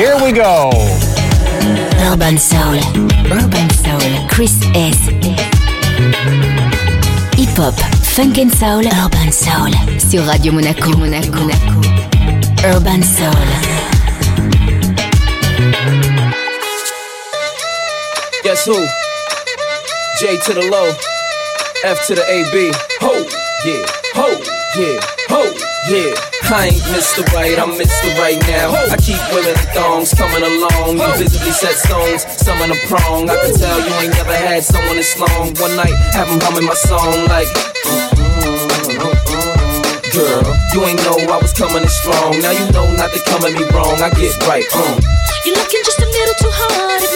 Here we go. Urban Soul. Urban Soul. Chris S. Hip Hop. Funk and Soul. Urban Soul. Sur Radio Monaco. Monaco. Urban Soul. Guess who? J to the low, F to the AB. Ho, yeah, ho, yeah, ho, yeah. I ain't Mr. Right, I'm Mr. Right now. I keep in thongs coming along. You visibly set stones, some in a prong. I can tell you ain't never had someone this long. One night, have them humming my song like. Girl, you ain't know I was coming in strong. Now you know not to come at me wrong. I get right, um. You're looking just a little too hard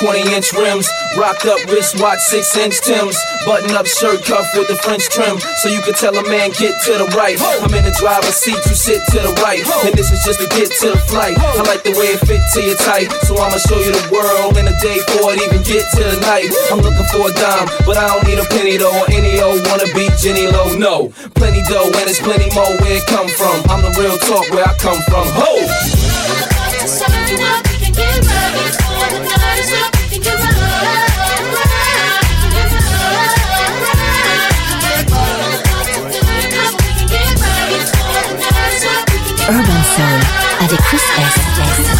20 inch rims. Rocked up wristwatch, 6 inch Tims. Button up shirt cuff with the French trim. So you can tell a man, get to the right. I'm in the driver's seat, you sit to the right. And this is just to get to the flight. I like the way it fit to your tight. So I'ma show you the world in a day before it even get to the night. I'm looking for a dime, but I don't need a penny though. Or any old wanna be Jenny Low. No, plenty dough, and it's plenty more where it come from. I'm the real talk where I come from. Ho! Urban Soul. Avec Chris S.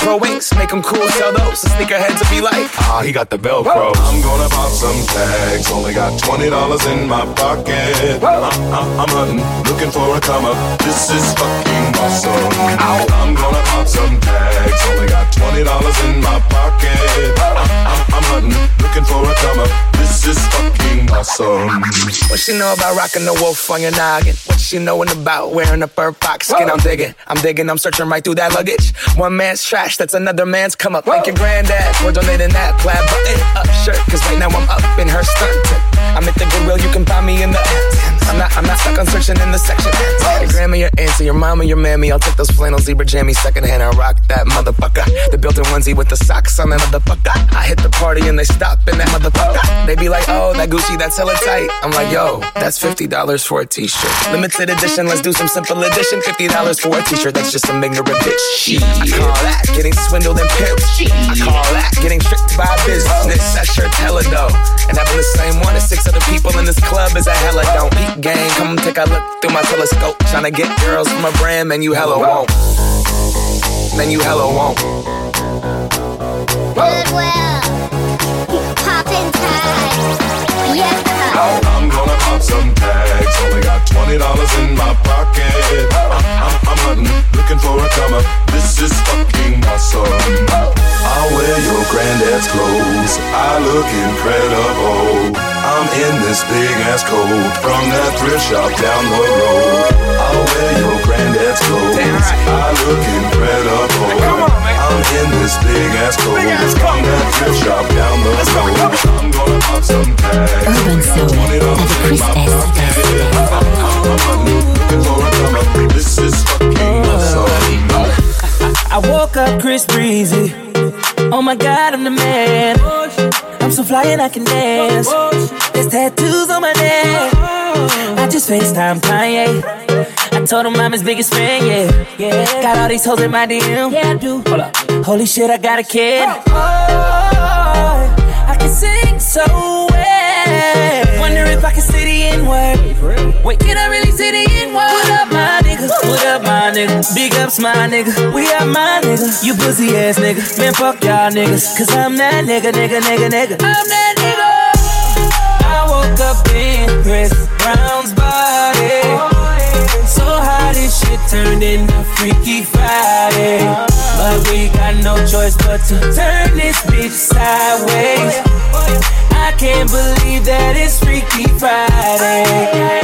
pro wings, make them cool, sell those. The sneakerheads will be like, ah, he got the Velcro. I'm gonna pop some tags. Only got twenty dollars in my pocket. I'm, I'm, I'm hunting, looking for a come up. This is fucking awesome. I'm gonna pop some tags. Only got twenty dollars in my pocket. I'm, I'm, I'm hunting, looking for a come up. This is fucking awesome. What she know about rocking the wolf on your noggin? What she knowin' about wearing a fur fox skin? I'm digging, I'm digging, I'm searching right through that luggage. One man's trash, that's another man's come up. Thank your granddad for donating that plaid button up shirt. Cause right now I'm up in her skirt. I'm at the Goodwill, you can find me in the. I'm not, I'm not stuck on searching in the section. Your grandma, your auntie, your mama, your mammy. I'll take those flannel zebra jammies secondhand and rock that motherfucker. The built-in onesie with the socks on that motherfucker. I hit the party and they stop in that motherfucker. They be like, oh, that Gucci, that's hella tight. I'm like, yo, that's $50 for a t-shirt. Limited edition, let's do some simple edition. $50 for a t-shirt, that's just some ignorant bitch. I call that getting swindled and pimped. I call that getting tricked by business. That shirt's hella dope. And having the same one as six other people in this club is a hella don't. Peak gang, come take a look through my telescope. Trying to get girls from a brand, man, you hella won't. Man, you hella won't. Goodwill. Poppin' tags. Yeah. I'm gonna pop some tags. Only got twenty dollars in my pocket. I'm, I'm, I'm hunting, looking for a come up. This is fucking awesome. I'll wear your granddad's clothes. I look incredible. I'm in this big ass coat from that thrift shop down the road. I'll wear your granddad's clothes. I look incredible. I'm in this big ass coat from that thrift shop down the road. I'm gonna pop some tags. Urban Soul avec Chris S. This is fucking awesome. I woke up Chris Breezy. Oh my god, I'm the man. I'm so fly and I can dance. There's tattoos on my neck. I just FaceTime Kanye. Told him I'm his biggest fan, yeah. yeah. Got all these hoes in my DM. Yeah, I do. Hold up. Holy shit, I got a kid. Oh, I can sing so well. Wonder if I can say the N word. Wait, can I really say the N word? What up, my nigga? What up, my nigga? Big ups, my nigga. We are my nigga. You pussy ass nigga. Man, fuck y'all niggas. Cause I'm that nigga, nigga, nigga, nigga. I'm that nigga. I woke up in Chris Brown's body. So how this shit turned into Freaky Friday. But we got no choice but to turn this bitch sideways. I can't believe that it's Freaky Friday.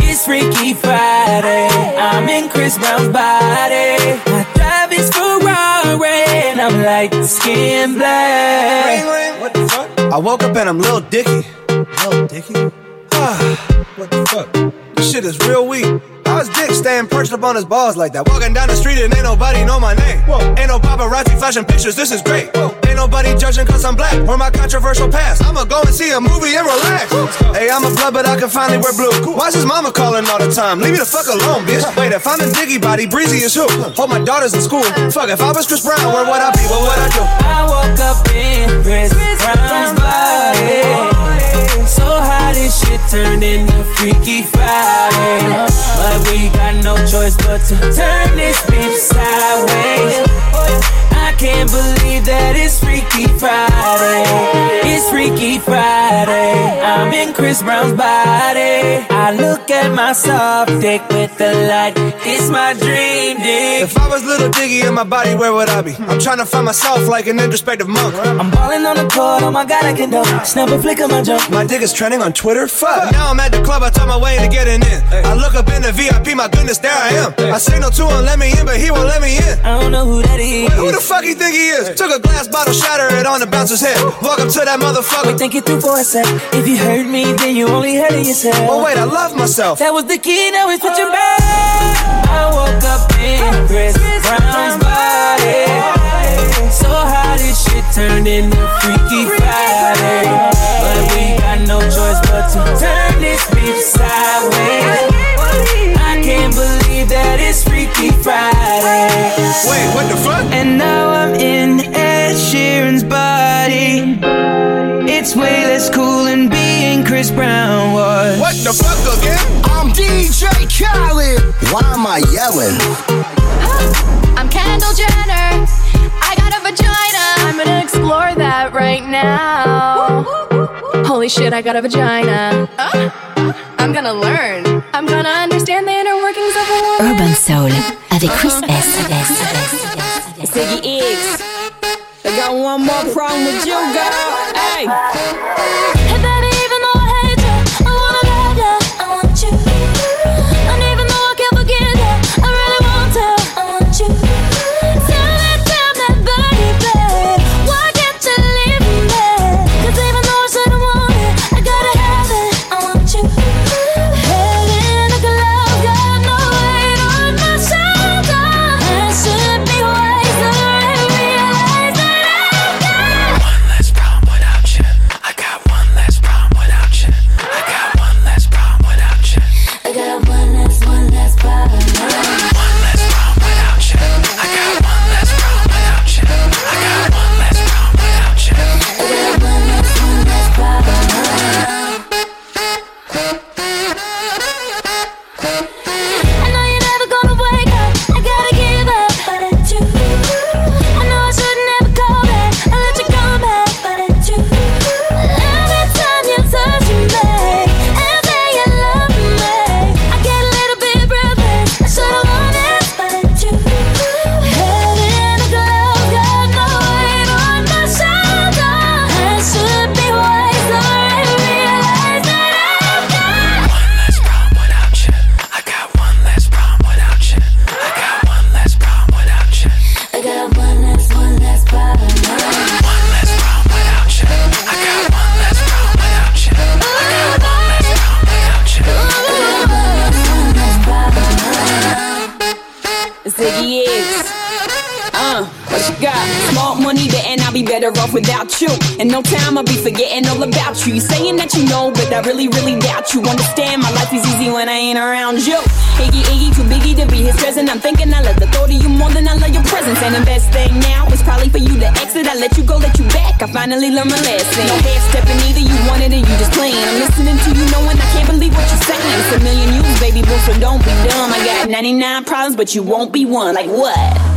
It's Freaky Friday. I'm in Chris Brown's body. I drive his Ferrari and I'm like skin black. What the fuck? I woke up and I'm Lil Dicky. Lil Dicky? Ah, what the fuck? This shit is real weak. How's Dick staying perched up on his balls like that? Walking down the street and ain't nobody know my name. Whoa. Ain't no paparazzi flashing pictures, this is great. Whoa. Ain't nobody judging cause I'm black or my controversial past. I'ma go and see a movie and relax. Hey, I'm a blood, but I can finally wear blue. Why's his mama calling all the time? Leave me the fuck alone, bitch. Wait, if I'm in Dicky body, Breezy is who? Hold my daughters in school. Fuck, if I was Chris Brown, where would I be? What would I do? I woke up in Chris Brown's body. So how this shit turned into Freaky Friday. But we got no choice but to turn this bitch sideways. Can't believe that it's Freaky Friday. It's Freaky Friday. I'm in Chris Brown's body. I look at my soft dick with the light. It's my dream dick. If I was Little Dicky in my body, where would I be? I'm trying to find myself like an introspective monk. I'm balling on the court, oh my god, I can dunk. Snap a flick of my jump. My dick is trending on Twitter. Fuck. Now I'm at the club, I talk my way into getting in. I look up in the VIP, my goodness, there I am. I say no to him, let me in, but he won't let me in. I don't know who that is. Who the fuck you think he is? Took a glass bottle, shatter it on the bouncer's head. Walk up to that motherfucker. Wait, think it through for a sec. If you hurt me, then you only heard hurting yourself. Oh wait, I love myself. That was the key, now it's switching back. I woke up in Chris Brown's body. So how this shit turned into Freaky Friday. But we got no choice but to turn this bitch Wait, what the fuck? And now I'm in Ed Sheeran's body. It's way less cool than being Chris Brown was. What the fuck again? I'm DJ Khaled. Why am I yelling? I'm Kendall Jenner. I got a vagina. I'm gonna explore that right now. Holy shit, I got a vagina. Uh, I'm gonna learn. I'm gonna understand the Urban Soul avec Chris S. X. I got one more problem with you, girl. Better off without you. In no time, I'll be forgetting all about you. You saying that you know, but I really, really doubt you. Understand, my life is easy when I ain't around you. Iggy, Iggy, too biggie to be his present. I'm thinking I love the thought of you more than I love your presence. And the best thing now is probably for you to exit. I let you go, let you back. I finally learned my lesson. No half stepping either, you wanted it, you just playing. I'm listening to you knowing I can't believe what you're saying. It's a million you, baby boo, so don't be dumb. I got 99 problems, but you won't be one. Like what?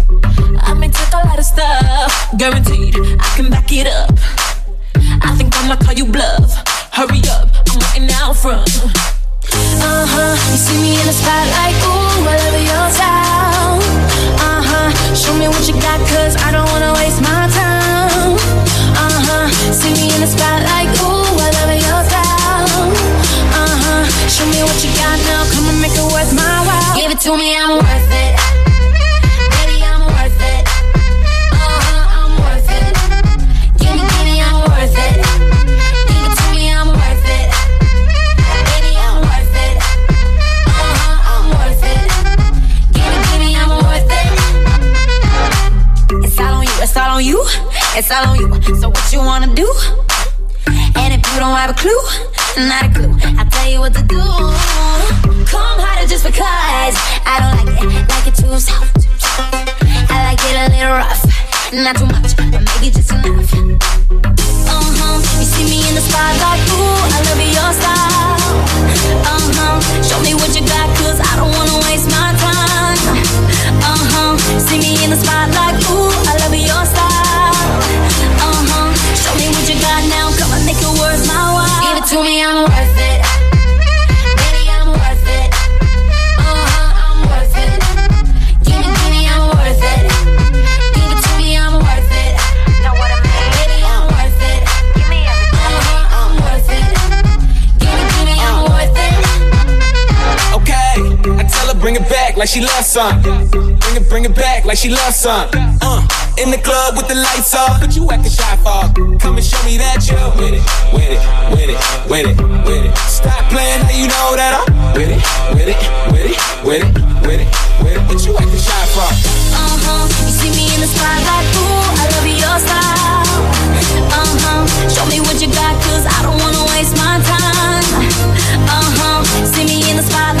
I may take a lot of stuff, guaranteed I can back it up. I think I'ma call you bluff. Hurry up, I'm waiting out front. Uh huh. You see me in the spotlight, ooh, I love your style. Uh huh. Show me what you got, cause I don't wanna waste my time. Uh huh. See me in the spotlight, ooh, I love your style. Uh huh. Show me what you got now, come and make it worth my while. Give it to me, I'm worth it. On you, it's all on you. So what you wanna do? And if you don't have a clue, not a clue, I'll tell you what to do. Come harder just because I don't like it, like it too soft. I like it a little rough, not too much, but maybe just enough. Uh-huh. You see me in the spotlight, ooh, I love your style. Uh-huh. Show me what you got, cause I don't wanna waste my time. Uh-huh. See me in the spotlight, ooh, to me, I'm worth it. Baby, I'm worth it. Uh-huh, I'm worth it. Give me, give me, I'm worth it. Give it to me, I'm worth it. Know what I mean? Baby, I'm worth it. Give me everything. Uh-huh, I'm worth it. Give me, give me, I'm worth it. Okay, I tell her bring it back like she loves some. Bring it, bring it back like she loves some. Uh, in the club with the lights off, but you acting shy for. Come and show me that you're with it, with it, with it, with it, with it. Stop playing now you know that I'm with it, with it, with it, with it, with it, with it. What you acting shy for? Uh-huh. You see me in the spotlight, ooh, I love your style. Uh-huh. Show me what you got, cause I don't wanna waste my time. Uh-huh. See me in the spotlight,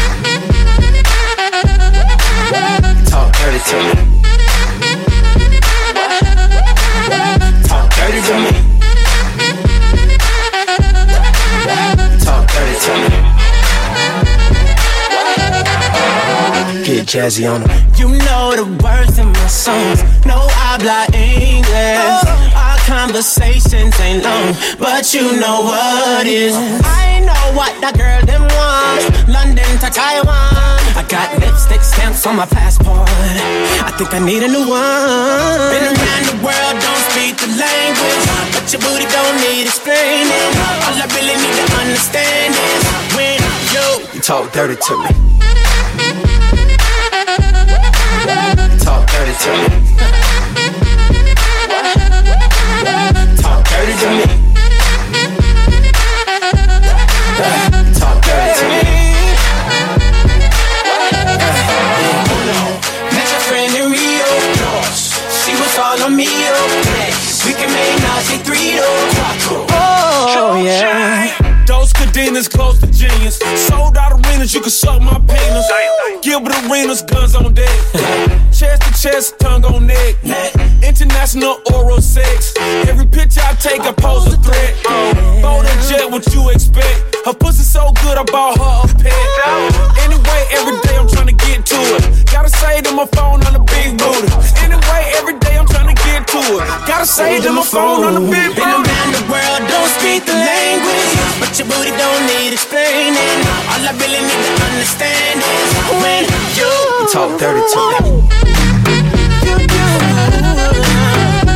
Dirty to me. Talk dirty to me. Talk dirty to me. Get jazzy on them. You know the words in my songs. No I habla English. Our conversations ain't long, but you know what is. I know what that girl them want. London to Taiwan. I got lipstick stamps on my passport. I think I need a new one. Been around the world, don't speak the language, but your booty don't need explaining. All I really need to understand is when you, you talk dirty to me. Talk dirty to me. Cadenas close to genius. Sold out arenas, you can suck my penis. Gilbert Arenas, guns on deck. chest to chest, tongue on neck. International oral sex. Every picture I take, I pose a threat. Oh. Bold and jet, what you expect? Her pussy so good, I bought her a pet. Anyway, every day I'm trying to get to it. Gotta say to my phone on the big booty. Anyway, Gotta say to my phone on the big Been booty. around the world, don't speak the language, but your booty don't need explaining. All I really need to understand is when you talk dirty to me.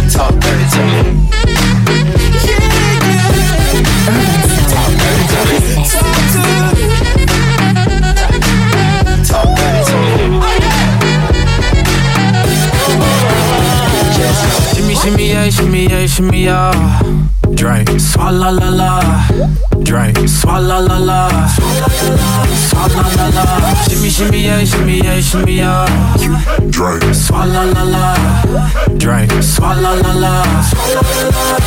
Talk dirty to me. Shimmy, shimmy, yeah, shimmy, yeah, shimmy, yeah. Drink. Swalla la la. Drink. Swalla la la. Swalla la la. Shimmy, shimmy, yeah, shimmy, yeah, shimmy, yeah. Drink. Swalla la la. Drink. Swalla la la.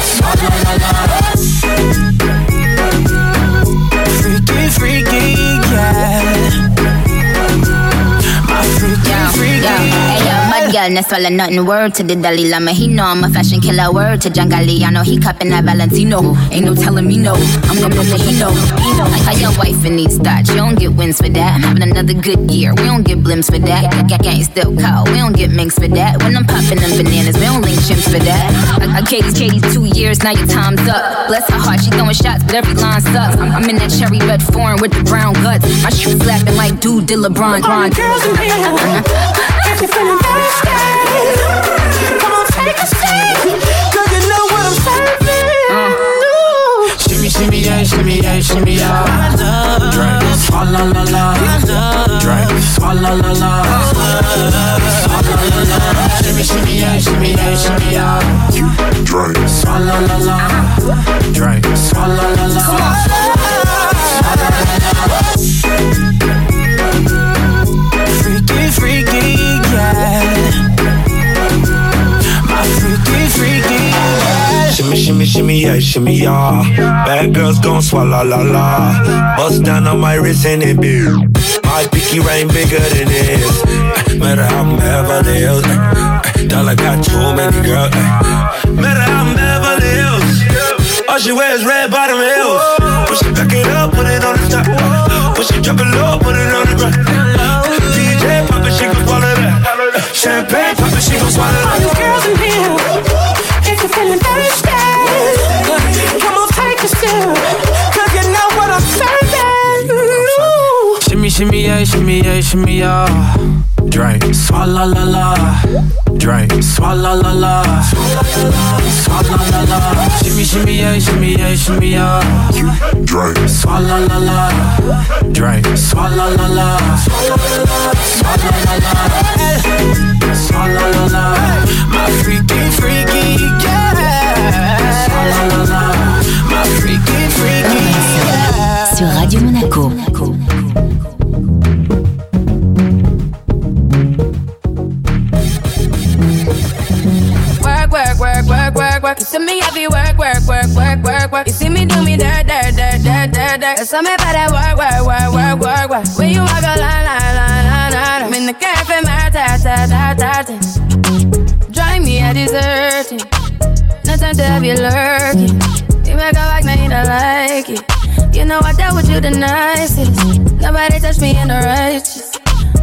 Swalla la la. Freaky, freaky, yeah. My freaky, freaky. Hey yo, mud girl, no swallow nothing. Word to the Dalai Lama, he know I'm a fashion killer. Word to John Galliano, he cupping that Valentino. Ain't no telling me no, I'm one that he know. Know. Like how your wife in these thoughts, you don't get wins for that. I'm having another good year, we don't get blimps for that. Gang gang still call, we don't get minks for that. When I'm popping them bananas, we don't link chimps for that. I, I gave these Katie's two years, now your time's up. Bless her heart, she throwing shots, but every line sucks. I'm, I'm in that cherry red foreign with the brown guts. My shoes slapping like dude did LeBron. All girls in here, if you're feeling thirsty, you. Shimmy, yeah, shimmy, yeah, shimmy, yeah. Drink. Swalla la la. Drink. Swalla la la. Swalla la la. Shimmy, shimmy, yeah, shimmy, yeah, shimmy, yeah. Drink. Swalla la la. Drink. Swalla la la. Swalla la la. Shimmy, shimmy, shimmy, yeah, shimmy, yeah. Bad girls gon' swallow la la. Bust down on my wrist and it big. My pinky ring bigger than this. Eh, Matter how I'm Beverly Hills. eh, Dollar got too many girls. Matter how I'm Beverly Hills. All she wears red bottom heels. Push it back it up, put it on the top. Push it drop it low, put it on the ground. DJ pop it, she gon' swallow that. Champagne pop it, she gon' swallow that. All you girls in here, if you're feeling shimmy a, shimmy a, shimmy a. Drink. Swalla la la. Drink. Swalla la la. Swalla la la. Shimmy shimmy a, shimmy a, shimmy a. Drink. Swalla la la. Drink. Swalla la la. Swalla la la. Swalla la la. My freaky freaky yeah. Swalla la la. My freaky freaky yeah. Sur Radio Monaco. Monaco. See me heavy work, work, work, work, work, work. You see me do me dirt, dirt, dirt, dirt, dirt, dirt. So me better work, work, work, work, work, work. When you walk a line, line, line, line, line. I'm in the cafe, my ta, ta, ta, ta, ta. Drive me a deserting. No time to have you lurking. You make a like, now you don't like it. You know I dealt with you the nicest. Nobody touched me in the righteous.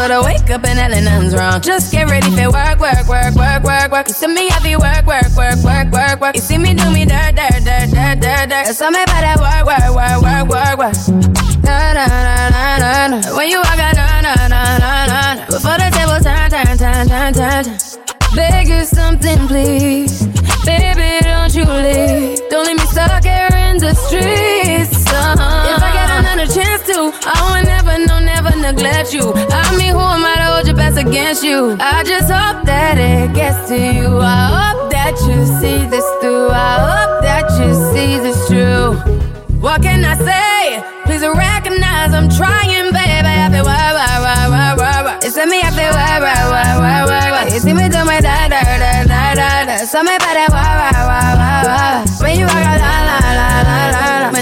But I wake up and hell nothing's wrong. Just get ready for work, work, work, work, work, work. You see me heavy work, work, work, work, work, work. You see me do me dirt, dirt, dirt, dirt, dirt, dirt. So me better work, work, work, work, work, work. Na na na na na. When you walk out, na na na na na. Before the table turn, turn, turn, turn, turn, turn. Beg you something, please. Baby, don't you leave. Don't leave me stuck here in the streets. Uh-huh. If I get another chance to, I will never, no, never neglect you. I mean, who am I to hold your best against you? I just hope that it gets to you. I hope that you see this through. I hope that you see this true. What can I say? Please recognize I'm trying, baby. I feel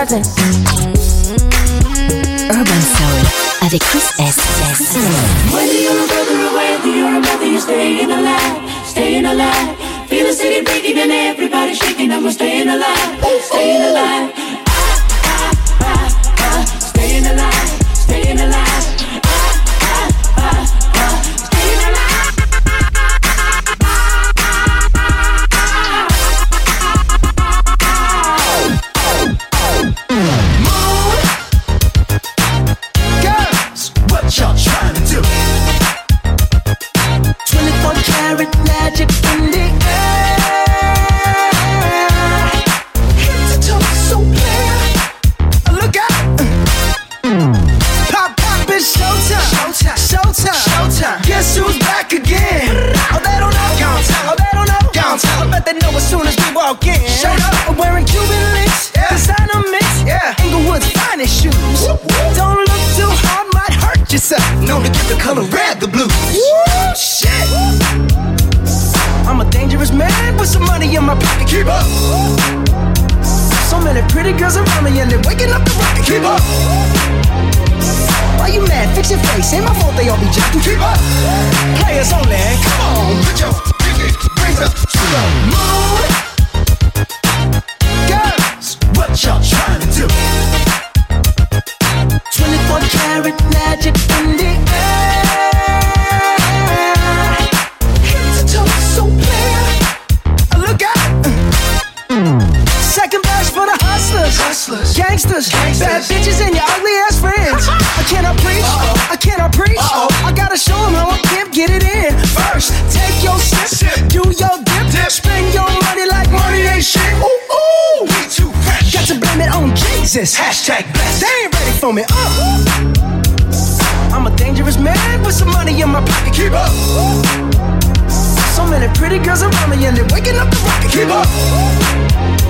Urban Soul avec Chris S. Whether you're a brother or whether you're a mother, you're staying alive, staying alive. Feel the city and everybody shaking. I'm staying alive, staying alive. Ah, ah, ah. Staying alive, staying alive. Hustlers, hustlers, gangsters, bad bitches, and your ugly ass friends. I cannot preach, I cannot preach. I gotta show 'em how I can get it in. First, take your sip, do your dip, spend your money like money ain't shit. Ooh, ooh, we too fresh. Got to blame it on Jesus. Hashtag blessed. They ain't ready for me. Uh. I'm a dangerous man with some money in my pocket. Keep up. So many pretty girls around me and they're waking up the rocket. Keep up.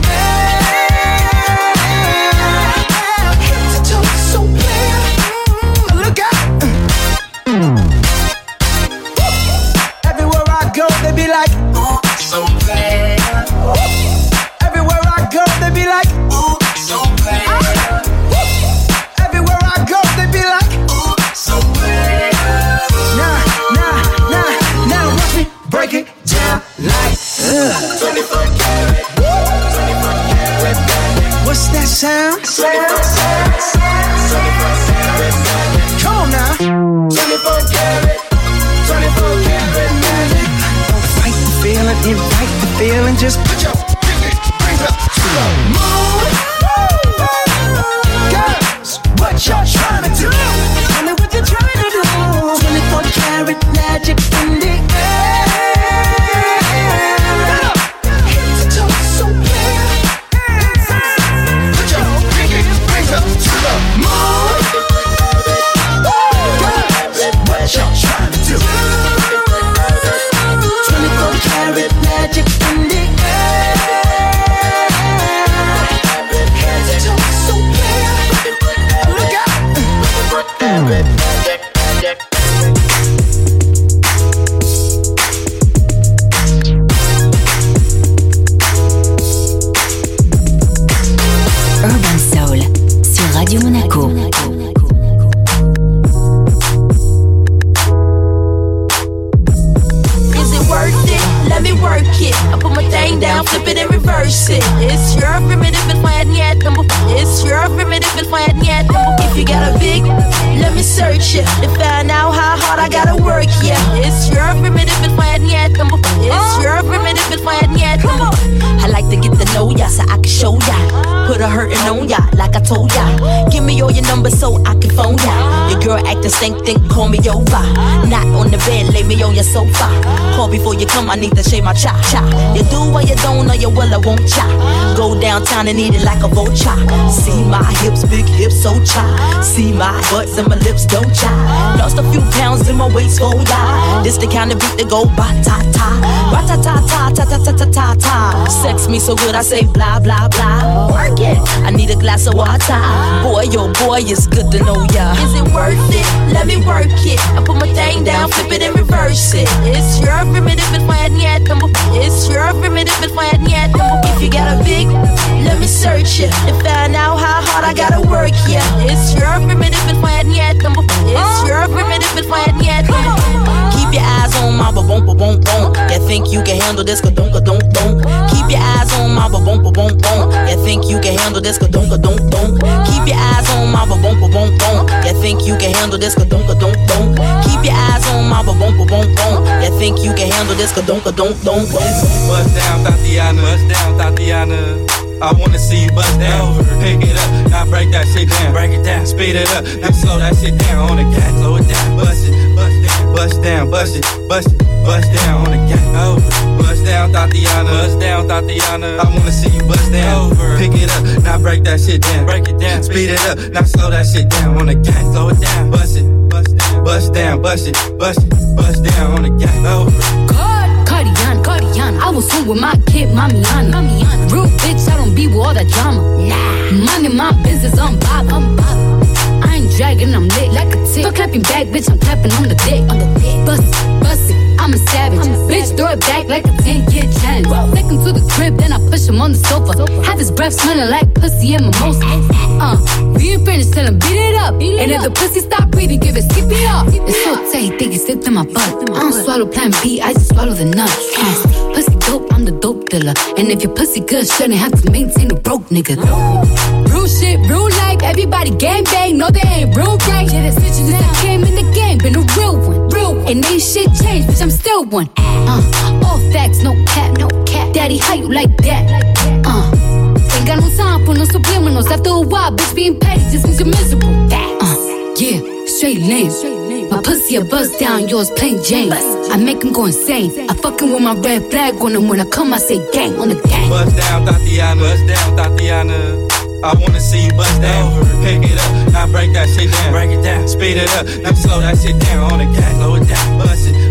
invite the feeling. Just put your rings up to the moon. Girls, what y'all trying to do? Tell me what you're trying to do. 24 karat magic in the air. So clear. Put your up to the moon. What y'all trying to do? won't chop. And eat it like a vulture. See my hips, big hips, so cha. See my butts and my lips, don't cha. Lost a few pounds in my waist, oh yeah. This the kind of beat that go ba ta ta. Ba ta ta ta ta ta ta ta ta ta. Sex me so good, I say blah blah blah. Work it. I need a glass of water. Boy, yo, boy, it's good to know ya. Is it worth it? Let me work it. I put my thing down, flip it and reverse it. It's your primitive and flat yet number. It's your primitive and flat yet number. If you got a big, let me search it and find out how hard I gotta work. Yeah, it's your primitive and oh. flat yet number. It's your primitive and flat yet number. Keep your eyes on my ba boom ba boom boom. You think you can handle this? Ka don't ka don't don't. Keep your eyes on my ba boom ba boom boom. You think you can handle this? Ka don't ka don't don't. Keep your eyes on my ba boom ba boom boom. You think you can handle this? Ka don't ka don't don't. Keep your eyes on my ba boom ba boom boom. You think you can handle this? Ka don't ka don't don't. Bust down, Thotiana. Bust down, Thotiana. I wanna see you bust down. Pick it up, now break that shit down. Break it down, speed it up, now slow that shit down on the gas. Slow it down, bust it, bust down, bust down, bust it, bust it, bust down on the gas. Over, bust down, Thotiana. Bust down, Thotiana. I wanna see you bust down. Over, pick it up, now break that shit down. Break it down, speed it up, now slow that shit down on the gas. Slow it down, bust it, bust down, bust down, bust it, bust it, bust down on the gas. Over. Cardiana, Cardiana. I was home with my kid, Mamiana. Mamiana. Real bitch, I don't be with all that drama. Nah. Money, my business, I'm bob, I'm bob. I ain't dragging, I'm lit like a tick. Stop clapping back, bitch, I'm clapping on the dick. On the dick. Bust it, bust it, I'm a savage. I'm a bitch, throw it back like a 10 year challenge. Take him to the crib, then I push him on the sofa. Have his breath smelling like pussy and mimosa. Uh, we ain't finished, tell him beat it up. and if the pussy stop breathing, give it skip it up. It's so tight, think it slipped in my butt. I don't swallow plan B, I just swallow the nut. Uh, pussy dope, I'm the dope dealer. And if your pussy good, shouldn't have to maintain a broke nigga. Real shit, real life, everybody gang bang, no they ain't real right. Yeah, that's bitches since I came in the game, been a real one, real one. And ain't shit changed, bitch, I'm still one. Uh, all facts, no cap, no cap. Daddy, how you like that? Uh, ain't got no time for no subliminals. After a while, bitch, being petty just means you're miserable. Uh, yeah, straight lame. My pussy a bust down, yours plain Jane. I make him go insane. I fucking with my red flag on him when I come, I say gang on the gang. Bust down, Thotiana. Bust down, Thotiana. I wanna see you bust down. Pick it up, now break that shit down. Break it down, speed it up, now slow that shit down on the gang. Slow it down, bust it,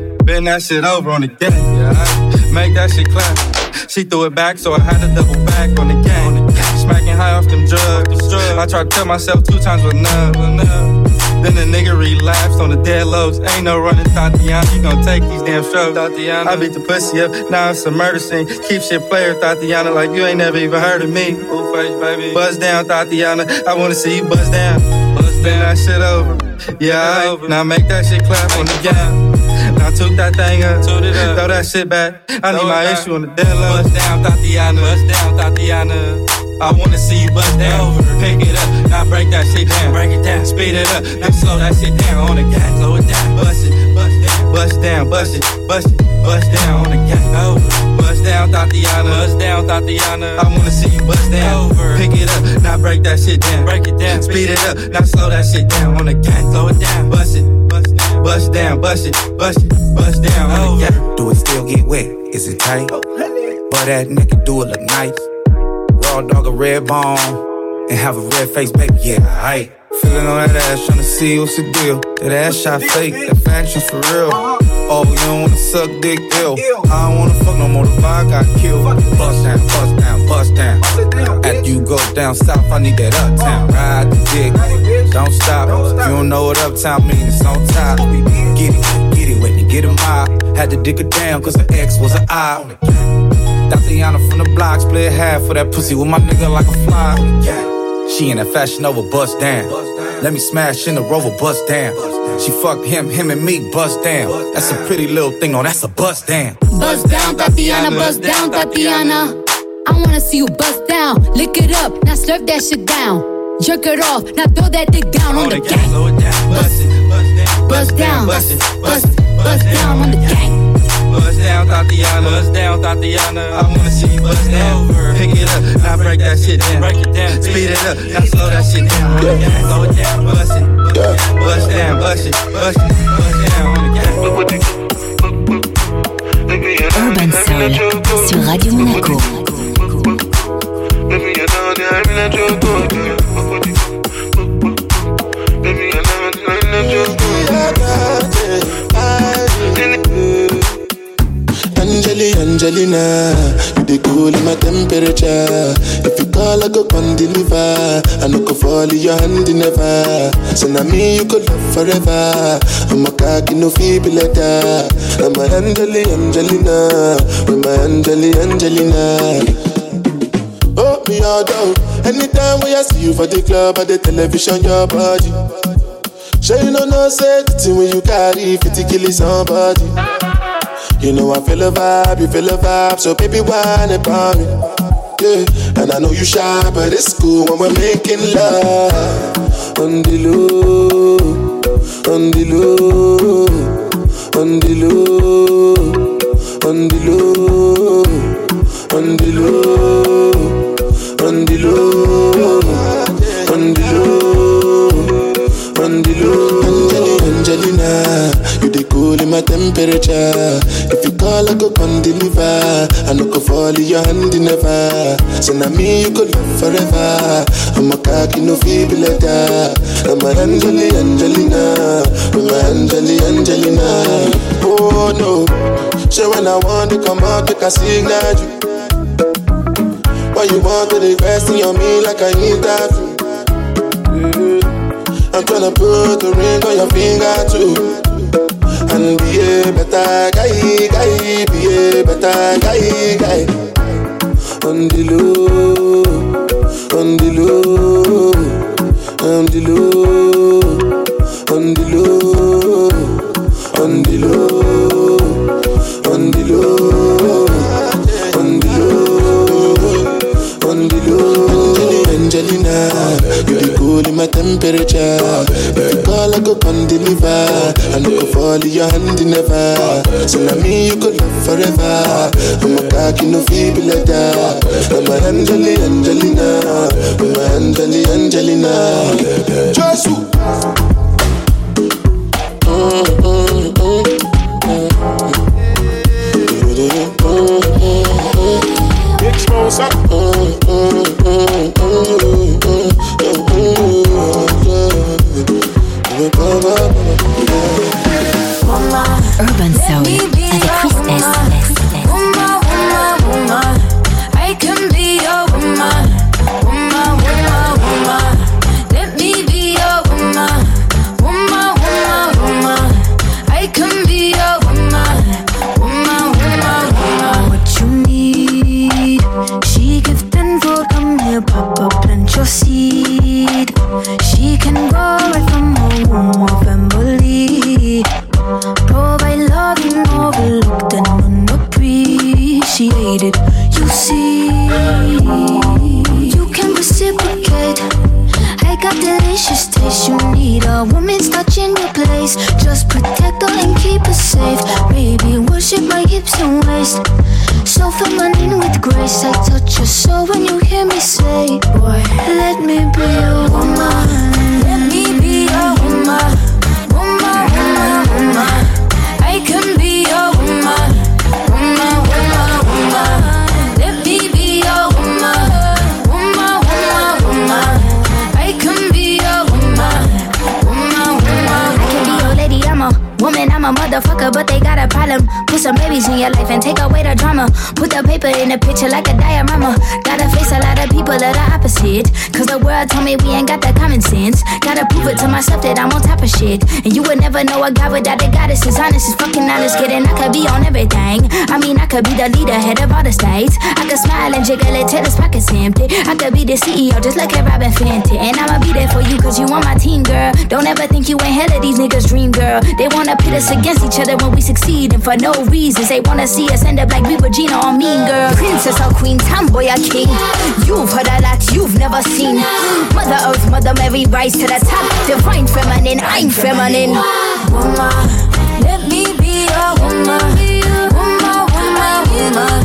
Bend that shit over on the gang. Yeah, make that shit clap. She threw it back, so I had to double back on the gang. Smacking high off them drugs. I tried to tell myself two times with enough. Then the nigga relapsed on the dead lows. Ain't no running, Thotiana. You gon' take these damn strokes, Thotiana. I beat the pussy up, now it's a murder scene. Keep shit player, Thotiana, like you ain't never even heard of me. Blueface, baby. Buzz down, Thotiana. I wanna see you buzz down. Buzz down, that shit over. Yeah, I, now make that shit clap on the gang. Now took that thing up, throw that shit back. I need my issue on the dead low. Buzz down, Thotiana. Bust down, Thotiana. I wanna see you bust down. Over. Pick it up, now break that shit down. Break it down, speed it up, now slow that shit down on the gas. Slow it down, bust it, bust down, bust down, bust it, bust it, bust down on the gas. Over, bust down, Thotiana, bust down, Thotiana. I wanna see you bust down. Over, pick it up, now break that shit down. Break it down, speed it up, now slow that shit down on the gas. Slow it down, bust it, bust down, bust it, bust it, bust down the gas. Do it still get wet? Is it tight? But that nigga do it look nice. Raw dog a red bone and have a red face, baby. Yeah, I feeling on that ass, trying to see what's the deal. That ass shot fake, that fashion for real. Oh, you don't wanna suck dick ill. I don't wanna fuck no more. The vibe got killed. Bust down, bust down, bust down. After you go down south, I need that uptown. Ride the dick, don't know what uptown means, it's on top. Get it, get it me, get a mob. Had to dig it down, cause the ex was an eye. Thotiana from the blocks, play half for that pussy with my nigga like a fly. She in that fashion over bust down. Let me smash in the rover, bust down. She fucked him, him and me, bust down. That's a pretty little thing, oh, that's a bust down. Bust down, Thotiana, bust down, Thotiana. I wanna see you bust down. Lick it up, now slurp that shit down. Jerk it off, now throw that dick down on the gang. Bust it, Bust down, bust, bust, bust down on the gang. Bust down, Thotiana. Bust down, Thotiana. I wanna see you bust down. Pick it up, now break that shit down. Break it down, speed it up, now slow that shit down. On the gang, slow it down, bust it, bust down, bust it, bust it, bust down on the gang. Urban Soul sur Radio Monaco. Angeli, Angelina, you the cool in my temperature. If you call, I go come deliver. I no go fall in your hand never. So now me you could love forever. I'm a cocky no feeble letter. I'm a Angeli, Angelina, with my Angeli, Angelina. Oh, me all down. Anytime when I see you for the club or the television, your body. Sure you know no say the thing when you carry 50 kill somebody. You know I feel a vibe, you feel a vibe, so baby whine about me. Yeah, and I know you shy, but it's cool when we're making love. On the low, on the low, on the low, on the low, on the low, on the low, on the low, on the low. Angelina, you the cool in my temperature. If you call, I go come deliver. I no go fall in your hand never. So now me you could love forever. I'm a cocky no feeble letter. I'm a Angeli Angelina, I'm a Angeli Angelina. Oh no, so when I want to come out, make a signal you. Why you want to invest in your me like I need that? I'm tryna put a ring on your finger too. And be a better guy, guy, be a better guy, guy. On the low, on the low, on the low, on the low, you the cool in my temperature. If you call, I go come deliver. I no go fall in your hand never. So now me you could love forever. I'm a cocky no feeble like that. I'm a Angeli Angelina, I'm a Angeli Angelina. Josu. Mm, mm, mm, mm. Big Smosa. Mm, mm, mm, mm, mm, Urban Soul avec Chris S. It to myself that I'm on top of shit. And you would never know a guy without a goddess is honest, is fucking honest, kidding. I could be on everything. I mean, I could be the leader, head of all the states. I could smile and jiggle it till his pockets empty. I could be the CEO, just like a Robyn Fenty. And I'ma be there for you, cause you on my team, girl. Don't ever think you ain't hell of these niggas' dream, girl. They wanna pit us against each other when we succeed, and for no reasons. They wanna see us end up like we Regina or Mean Girl. Princess or Queen, tomboy or king. You've heard a lot you've never seen. Mother Earth, Mother Mary, rise to the top. Divine feminine, I'm feminine. woman. Let me be your woman. Woman, woman, woman.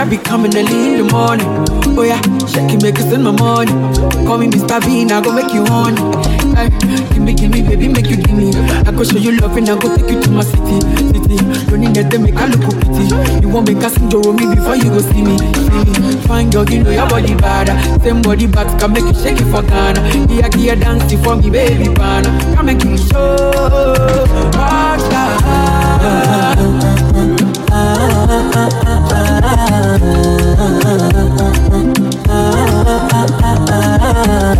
I be coming early in the morning? Oh yeah, shake it, make it send my money. Call me Mr. Bean, I go make you honey. Hey, give me, give me, baby, make you give me. I go show you love and I go take you to my city, city. Don't need that, make I look pretty. You won't make us enjoy me before you go see me, see me. Fine girl, you know your body bad. Same body back can make you shake it for Ghana. Here, here, dance for me, baby, pana. Come and give show. pero ah, ah, ah,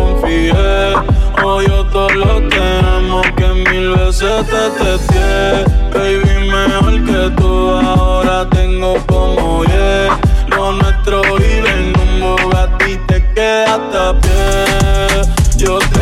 yo confié. Odio todo lo que amo, que mil veces te testé. Baby, mejor que tú ahora tengo como yeah. Lo nuestro vive en un Bugatti, te quedaste a pie. Yo te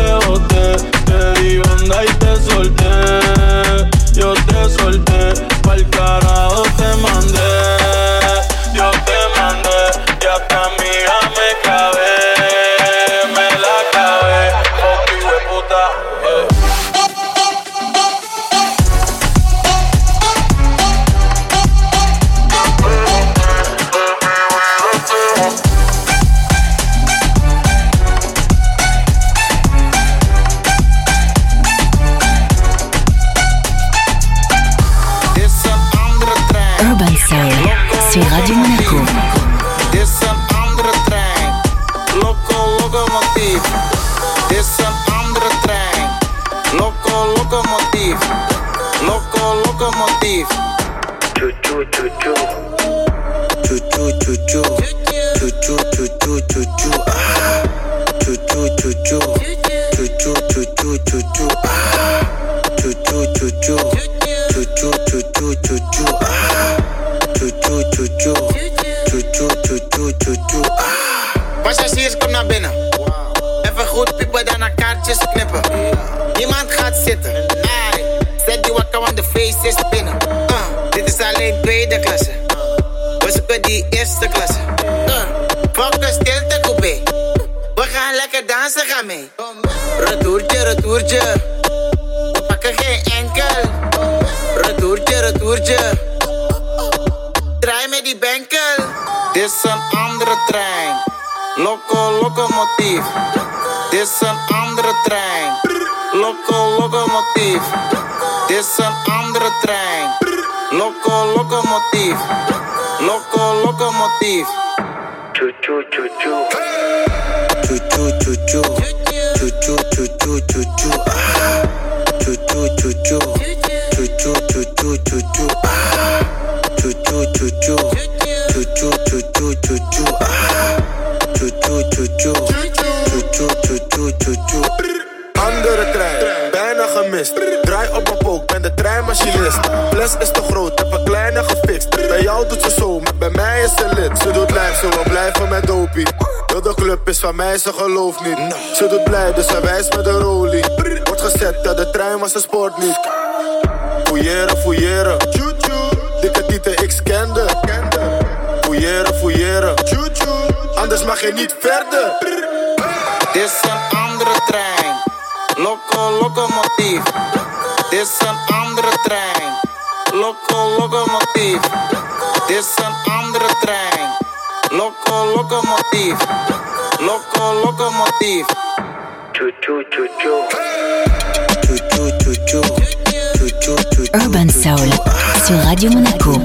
Draai met die benkel. Dit is een andere trein. Loco locomotief. Dit is een andere trein. Loco locomotief. Dit is een andere trein. Loco locomotief. Loco locomotief. Choo choo choo choo. Choo choo choo choo. Choo choo choo choo choo choo. Ah. Choo choo choo choo. Choo choo choo choo choo choo. Ah. Andere trein, bijna gemist. Draai op mijn pook, ben de treinmachinist. Fles is te groot, heb een kleine gefixt. Bij jou doet ze zo, maar bij mij is ze lid. Ze doet lijf, ze wil blijven met dopie. Heel de club is van mij, ze gelooft niet. Ze doet blij, dus zij wijst met de rolie. Wordt gezet, ja, de trein was een sport niet. Fouilleren, fouilleren. Dikke tieten, ik scande. Fouilleren, fouilleren. Anders mag je niet verder. Dit is een andere trein. Loco locomotief. Dit is een andere trein. Loco locomotief. Dit is een andere trein. Loco locomotief. Loco locomotief. Choo choo choo choo. Choo choo choo choo. Urban Soul sur Radio Monaco.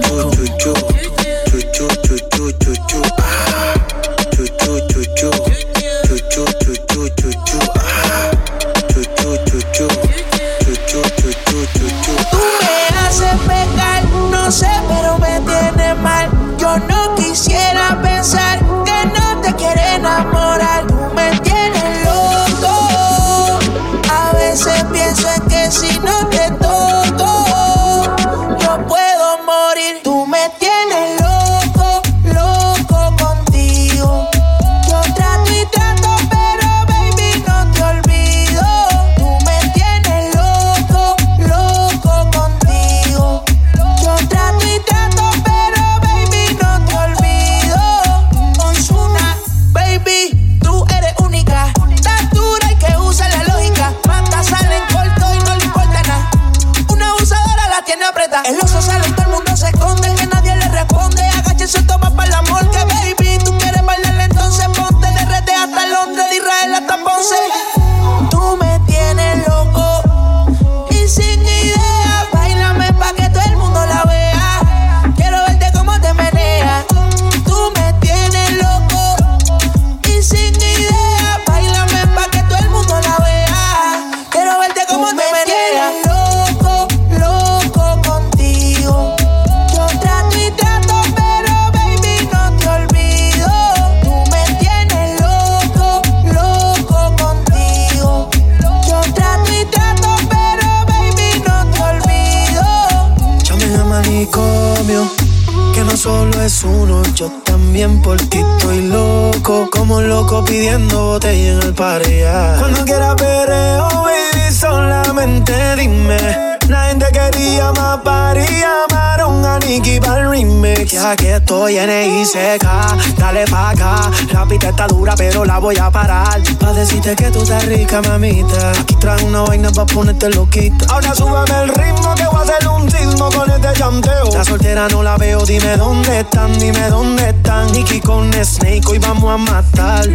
Rica, mamita. Aquí trae una vaina pa' ponerte loquita. Ahora súbeme el ritmo que voy a hacer un sismo con este llanteo. La soltera no la veo, dime dónde están, dime dónde están. Nicky con Snake, hoy vamos a matar.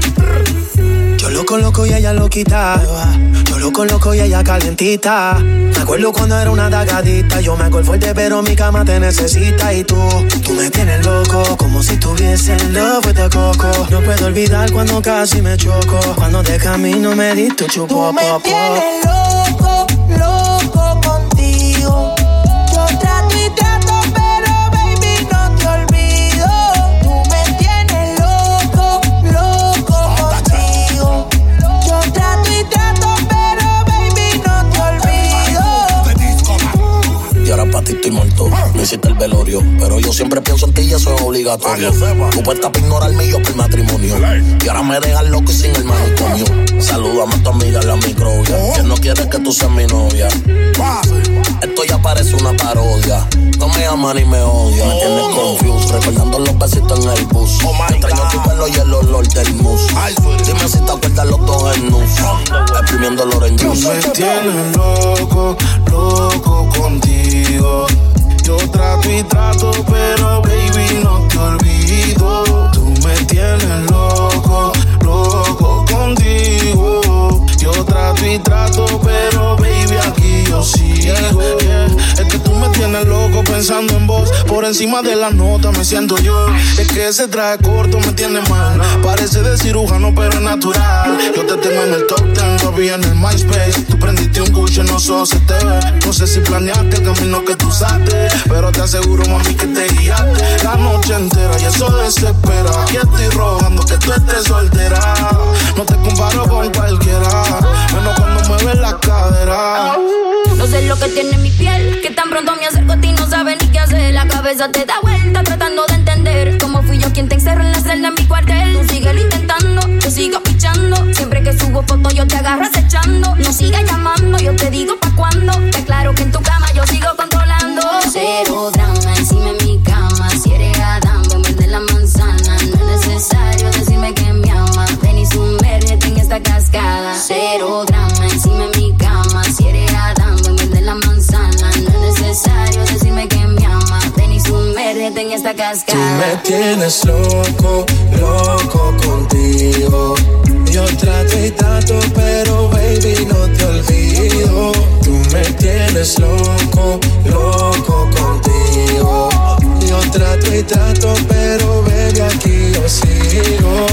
Yo lo coloco y ella lo quita. Yo lo coloco y ella calientita. Me acuerdo cuando era una dagadita. Yo me acuerdo fuerte, pero mi cama te necesita. Y tú, tú me tienes loco. Como si tuviese en love the coco. No puedo olvidar cuando casi me choco. Cuando de camino me diste tu chupo, Tú me pop, tienes loco, loco estoy muerto. Hiciste el velorio. Pero yo siempre pienso en ti y eso es obligatorio. Tú puestas para ignorarme y yo por matrimonio. Y ahora me dejas loco y sin el manicomio. Saludame a tu amiga la microbia. Que no quiere que tú seas mi novia. Esto ya parece una parodia. No me aman ni me odian. Me tienes confused. Recordando los besitos en el bus. Extraño tu pelo y el olor del mousse. Dime si te acuerdas los dos en nus. Exprimiendo el orange juice. me tienes loco, loco contigo. Yo trato y trato, pero baby no te olvido. Tú me tienes loco, loco contigo. Yo trato y trato, pero baby aquí yo sigo. Yeah, Es que tú me tienes loco pensando en vos. Por encima de la nota me siento yo. Es que ese traje corto me tiene mal. Parece de cirujano, pero es natural. Yo te tengo en el top 10, todavía en el MySpace. Tú prendiste un cucho, no solo se te ve. No sé si planeaste el camino que tú usaste. Pero te aseguro, mami, que te guiaste. La noche entera y eso desespera. Aquí estoy rogando que tú estés soltera. No te comparo con cualquiera. Menos cuando mueves la cadera. No sé lo que tiene mi piel, que tan pronto me acerco a ti no sabes ni qué hacer. La cabeza te da vuelta tratando de entender cómo fui yo quien te encerró en la celda en mi cuartel. Tú síguelo intentando, yo sigo pichando. Siempre que subo fotos yo te agarro acechando. No sigas llamando, yo te digo pa' cuándo. Te claro que en tu cama yo sigo controlando. Cero drama encima en mi cama. Si eres ven verde la manzana. No es necesario decirme que me amas. Ven y sumérgete cascada. Cero drama encima en mi cama. Si eres Adán, verde la manzana. No es necesario decirme que me amas. Ven y sumérgete en esta Tú cascada. me tienes loco, loco contigo. Yo trato y trato, pero baby no te olvido. Tú me tienes loco, loco contigo. Yo trato y trato, pero baby aquí yo sigo.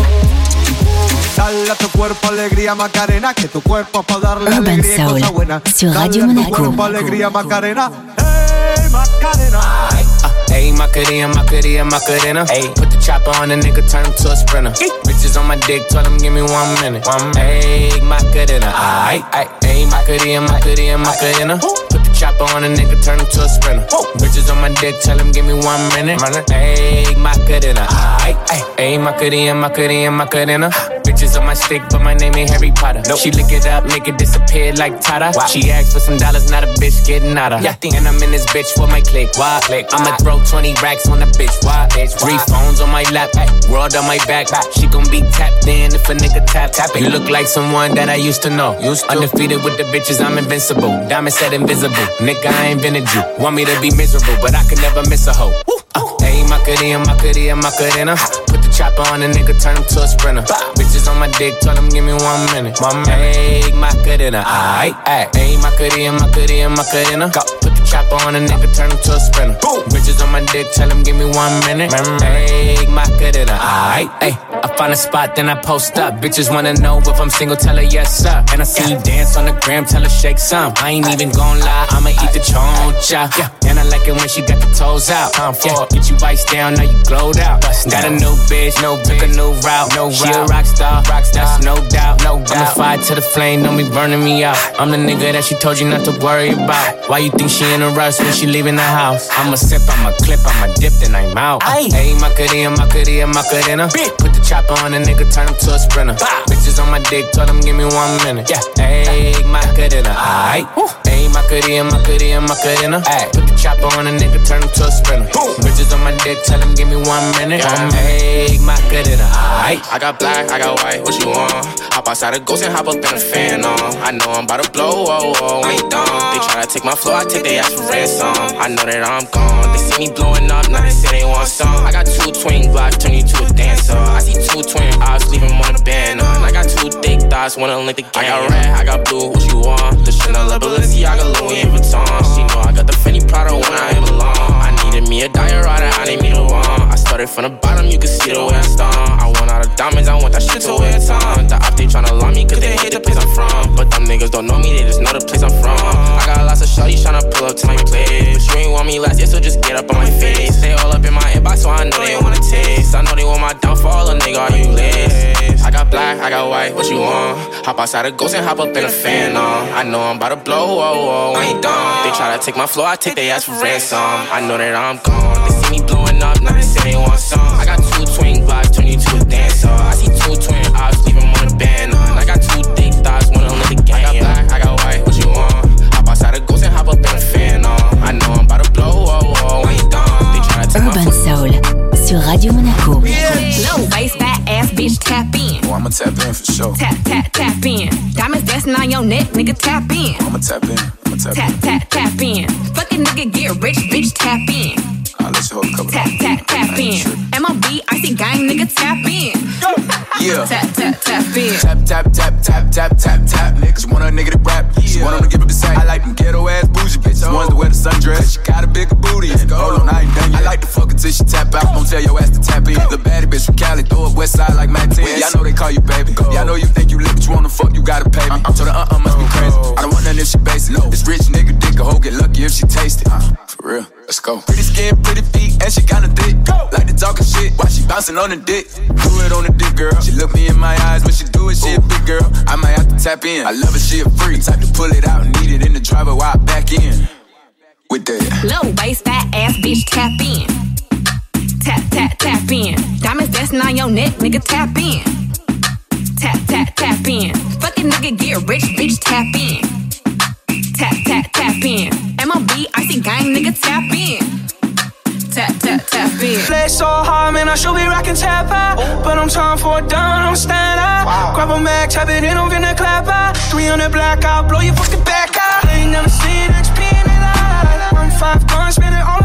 Dale a tu cuerpo alegría Macarena, que tu cuerpo es para darle Urban alegría y Soul, cosa buena. sur Dale Radio a tu Monaco. cuerpo alegría Macarena. Hey Macarena. Ayy, ah, Macarena, Macarena, Macarena. Ayy, put the chopper on the nigga, turn him to a sprinter. Bitches on my dick, tell him give me one minute. One Ayy, Macarena, aight, aight. Ayy, Macarena, Macarena, Macarena. Put the chopper on a nigga, turn him to a sprinter. Bitches on my dick, tell him give me one minute. Hey, my ah, Ayy, Macarena. Ayy, Macarena, Macarena, Macarena. Bitches on my stick, but my name ain't Harry Potter. Nope. She lick it up, make it disappear like Tata. She asked for some dollars, not a bitch getting out of. Yeah, and I'm in this bitch for my click. Why? Click. I'ma ah. throw 20 racks on the bitch. Why? Bitch. Three phones on my lap, ay, world on my back. She gon' be tapped in if a nigga tap tap it. You look like someone that I used to know. Used to. Undefeated with the bitches, I'm invincible. Diamond said invisible. Nigga, I ain't been a Jew. Want me to be miserable, but I can never miss a hoe. Uh, Ayy, Macarena, Macarena, Macarena. Put the chopper on the nigga, turn him to a sprinter. Bitches on my dick, tell him give me one minute. One minute. Ayy, Macarena, uh, aight, aight. Ayy, Macarena, Macarena, Macarena. Go. Put the chopper on a nigga, turn him to a sprinter. Boom. Bitches on my dick, tell him give me one minute. Ayy, Macarena, uh, aight, ayy. I find a spot, then I post up. Bitches wanna know if I'm single, tell her yes, sir. And I see you dance on the gram, tell her shake some. I ain't even gon' lie, I'ma eat the choncha. Yeah. And I like it when she got the toes out. Time for yeah. Get you iced down, now you glowed out. Got a new bitch, no took a new route. No she route. a rock star, rock star, that's no doubt. No doubt. I'm the fire to the flame, don't be burning me out. I'm the nigga that she told you not to worry about. Why you think she in a rush when she leaving the house? I'ma sip, I'ma clip, I'ma dip, then I'm out. Hey, Macarena, Macarena, Macarena. Put the chopper on a nigga, turn him to a sprinter. Bitches on my dick, told him give me one minute. Yeah, hey, Macarena, aight. Hey, Macarena, Macarena, Macarena. Ay. Put the chopper on a nigga, turn him to a sprinter. Bitches on my dick, tell him give me one minute. Yeah. Um, hey, Macarena, aight. I got black, I got white, what you want? Hop outside a ghost and hop up in a fan on. I know I'm about to blow, oh, oh, oh. ain't done. They try to take my flow, I take their ass for ransom. I know that I'm gone. They see me blowing up, now they say they want some. I got two twin glocks, turn you to a dancer. I see two twin eyes, leave them on a band. And I got two thick thighs, wanna link the game. I got red, I got blue, what you want? The Chanel, Balenciaga, Louis Vuitton. She know I got the Fendi Prada when I belong. I needed me a diorama, I need me the one. I started from the bottom, you can see the way I stung. I want all the diamonds, I want that shit to wear time. The op, they tryna lie me, cause they hate the place I'm from. But them niggas don't know me, they just know the place I'm from. I got lots of shorties tryna pull up to my place. But you ain't want me last year, so just get up on my face. Stay all up in my inbox, so I know they wanna taste. I know they want my downfall, a nigga, are you list? I got black, I got white, what you want? Hop outside a ghost and hop up in a fan on. I know I'm about to blow, oh, oh, oh. I ain't done. They try to take my floor, I take their ass for ransom. I know that I'm gone. They see me blowing up, now they say they want some. I got two twin vibes, turn you to a dancer. I see two twin eyes, leave them on the band on. I got two thick thighs, wanna let the game. I got black, I got white, what you want? Hop outside a ghost and hop up in a fan on. I know I'm about to blow, oh, oh, oh. I ain't done. They try to take Urban Soul sur Radio Monaco. Low waist, fat ass bitch, tap in. Oh, I'ma tap in for sure. Tap, tap, tap in. Diamonds dancing on your neck, nigga, tap in. Oh, I'ma tap in. I'ma tap, Tap, in. tap, tap in. Fucking nigga get rich, bitch, tap in. I'll let you hold a couple. Tap, tap, tap in. MLB, icy gang, nigga, tap in. Yeah. Tap, tap, tap in. Tap, tap, tap, tap, tap, tap, tap. Niggas want a nigga to rap. She want him to give up the sack. I like them ghetto ass bougie bitches. Ones that wear the sundress. She got a bigger booty. Hold on, I ain't done yet. I like to fuck till she tap out. Don't tell your ass to tap in. The baddie bitch from Cali, throw up west side like 10. Yeah, I know they call you baby. Yeah, I know you think you lit, but you wanna fuck, you gotta pay me. Uh-uh. So the uh-uh must be crazy. I don't want none if she basic. This rich nigga dick a hoe get lucky if she taste it. Uh-uh. For real, let's go. Pretty skin, pretty feet, and she kinda thick. Like the talking shit while she bouncing on the dick. Do it on the dick, girl. She look me in my eyes when she do it, she a big girl. I might have to tap in. I love her, she a freak. Type to pull it out need it in the driver while I back in. With that. Low waist, fat ass bitch, tap in. Tap, tap, tap in. Diamonds dancing on your neck, nigga, tap in. Tap, tap, tap in. Fucking nigga get rich, bitch, tap in. Tap, tap, tap in. MLB, icy gang, nigga, tap in. Tap, tap, tap in. Play so hard, man, I should be rocking tap out. But I'm time for a down, I'm stand out. Grab a mag, tap it in, I'm finna clap out. 300 black out, blow your fucking back out. I ain't never seen XP in their life. Run five guns, spin it all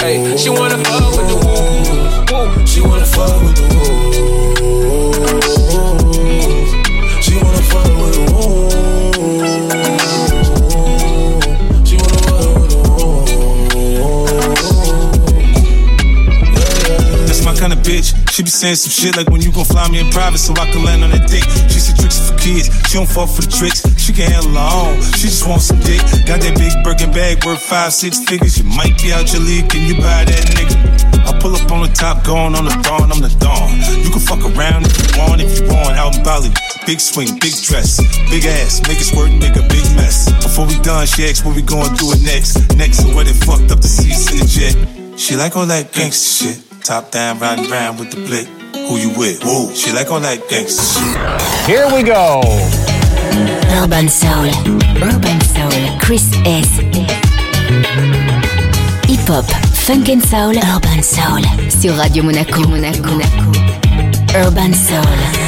Hey, she wanna fuck with the woo. She wanna fuck with the wolves. She wanna fuck with the wolves. She wanna fuck with the That's my kind of bitch. She be saying some shit like when you gon' fly me in private so I can land on that dick. She said tricks kids. She don't fall for the tricks. She can handle her own. She just wants some dick. Got that big Birkin bag worth five, six figures. You might be out your league. Can you buy that nigga? I pull up on the top, going on the dawn. I'm the dawn. You can fuck around if you want, if you want. Out in Bali. Big swing, big dress, big ass, make it squirt, make a big mess. Before we done, she asked what we going do it next. Next to where they fucked up the seats in the jet. She like all that gangsta shit. Top down, riding around with the blick. Who you with? Woo. She like all that gangsta shit. Here we go. Urban Soul. Urban Soul. Chris S. Hip Hop, Funk and Soul, Urban Soul. Sur Radio Monaco. Monaco. Urban Soul.